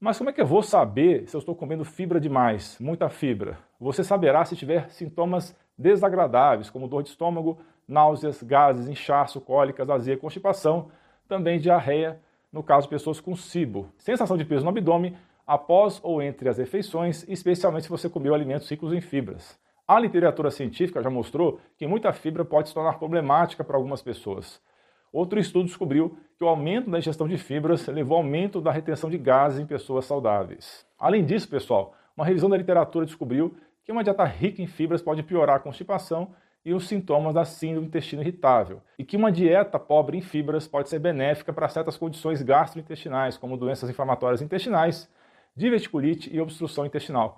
Mas como é que eu vou saber se eu estou comendo fibra demais, muita fibra? Você saberá se tiver sintomas desagradáveis, como dor de estômago, náuseas, gases, inchaço, cólicas, azia, constipação, também diarreia, no caso de pessoas com cibo, sensação de peso no abdômen após ou entre as refeições, especialmente se você comeu alimentos ricos em fibras. A literatura científica já mostrou que muita fibra pode se tornar problemática para algumas pessoas. Outro estudo descobriu que o aumento da ingestão de fibras levou ao aumento da retenção de gases em pessoas saudáveis. Além disso, pessoal, uma revisão da literatura descobriu que uma dieta rica em fibras pode piorar a constipação e os sintomas da síndrome do intestino irritável, e que uma dieta pobre em fibras pode ser benéfica para certas condições gastrointestinais, como doenças inflamatórias intestinais, diverticulite e obstrução intestinal.